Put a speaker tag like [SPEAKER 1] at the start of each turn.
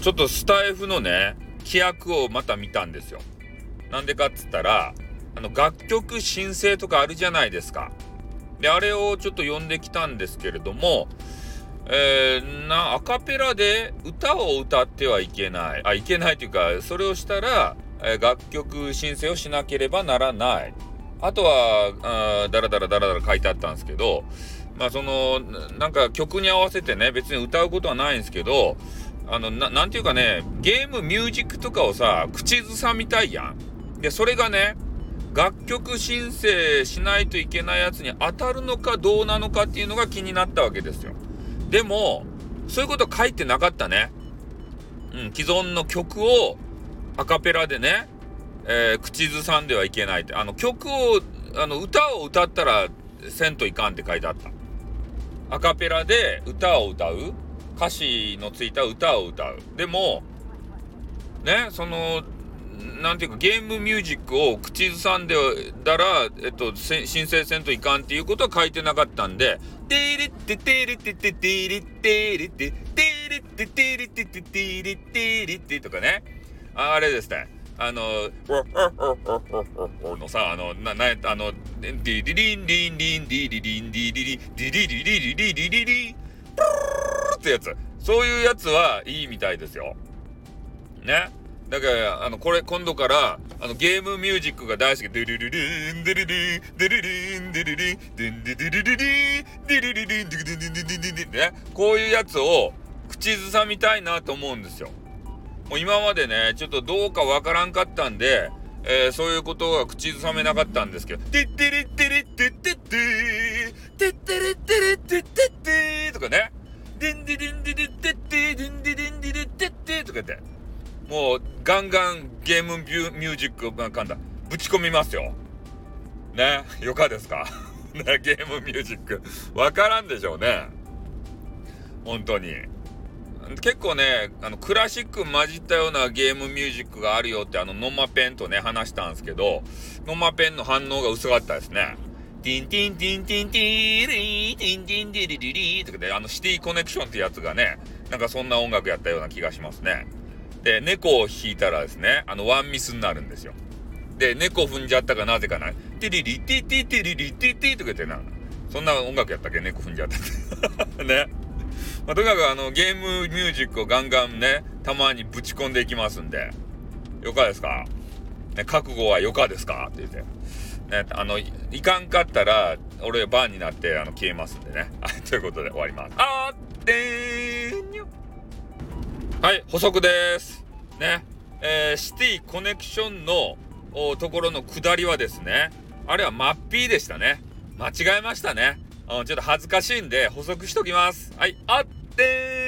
[SPEAKER 1] ちょっとスタイフのね、規約をまた見たんですよ。なんでかっつったら、あの、楽曲申請とかあるじゃないですか。で、あれをちょっと読んできたんですけれども、えー、な、アカペラで歌を歌ってはいけない。あ、いけないというか、それをしたら、えー、楽曲申請をしなければならない。あとは、あだらだらだらだら書いてあったんですけど、まあその、なんか曲に合わせてね、別に歌うことはないんですけど、あの、ななんていうかね、ゲームミュージックとかをさ、口ずさみたいやん。で、それがね、楽曲申請しないといけないやつに当たるのかどうなのかっていうのが気になったわけですよ。でも、そういうこと書いてなかったね。うん、既存の曲をアカペラでね、えー、口ずさんではいけないって。あの、曲を、あの、歌を歌ったらせんといかんって書いてあった。アカペラで歌を歌う歌詞のついた歌を歌う。でも、ね、その、なんていうか、ゲームミュージックを口ずさんでだら、えっと、申請せんといかんっていうことは書いてなかったんで、てーれっててーれってててーれってーれっててーれっててーれってててーれってーれってとかね。あれですね。あの、のさ、あの、な、な、あの、ディリリンリンリンディリリンディリリンディリリリリリリリリってやつ。そういうやつはいいみたいですよ。ね。だから、あの、これ、今度から、あの、ゲームミュージックが大好き。ドゥルルルン、ドゥルルン、ドゥルルン、ドゥルルン、ドゥンドゥドゥルルルン、ドゥルルルン、ドゥドゥドゥドゥドゥドゥね。こういうやつを口ずさみたいなと思うんですよ。もう今までね、ちょっとどうかわからんかったんで、えー、そういうことが口ずさめなかったんですけど、てってれってれってってっててってれってれってってってとかね、もうガンガンゲームミュージックをかんだ、ぶち込みますよ。ね、よかですか、ゲームミュージック。わからんでしょうね。本当に。結構ね、あの、クラシック混じったようなゲームミュージックがあるよってあの、ノマペンとね、話したんですけど、ノマペンの反応が薄かったですね。ティンティンティンティンティーリー、ティンティンティリリリーとかで、あの、シティコネクションってやつがね、なんかそんな音楽やったような気がしますね。で、猫を弾いたらですね、あの、ワンミスになるんですよ。で、猫踏んじゃったかなぜかな。テリリティティテリリティティとか言ってな。そんな音楽やったっけ？猫踏んじゃったって。ね。まあ、とにかくあの、ゲームミュージックをガンガンね、たまにぶち込んでいきますんで、よかですか？ね、覚悟はよかですか？って言って。ね、あの、いかんかったら、俺バーになって、あの、消えますんでね。ということで終わります。あーってーはい、補足です。ね。えー、シティコネクションのところの下りはですね、あれはマッピーでしたね。間違えましたね。うん、ちょっと恥ずかしいんで補足しときます。はい、あってー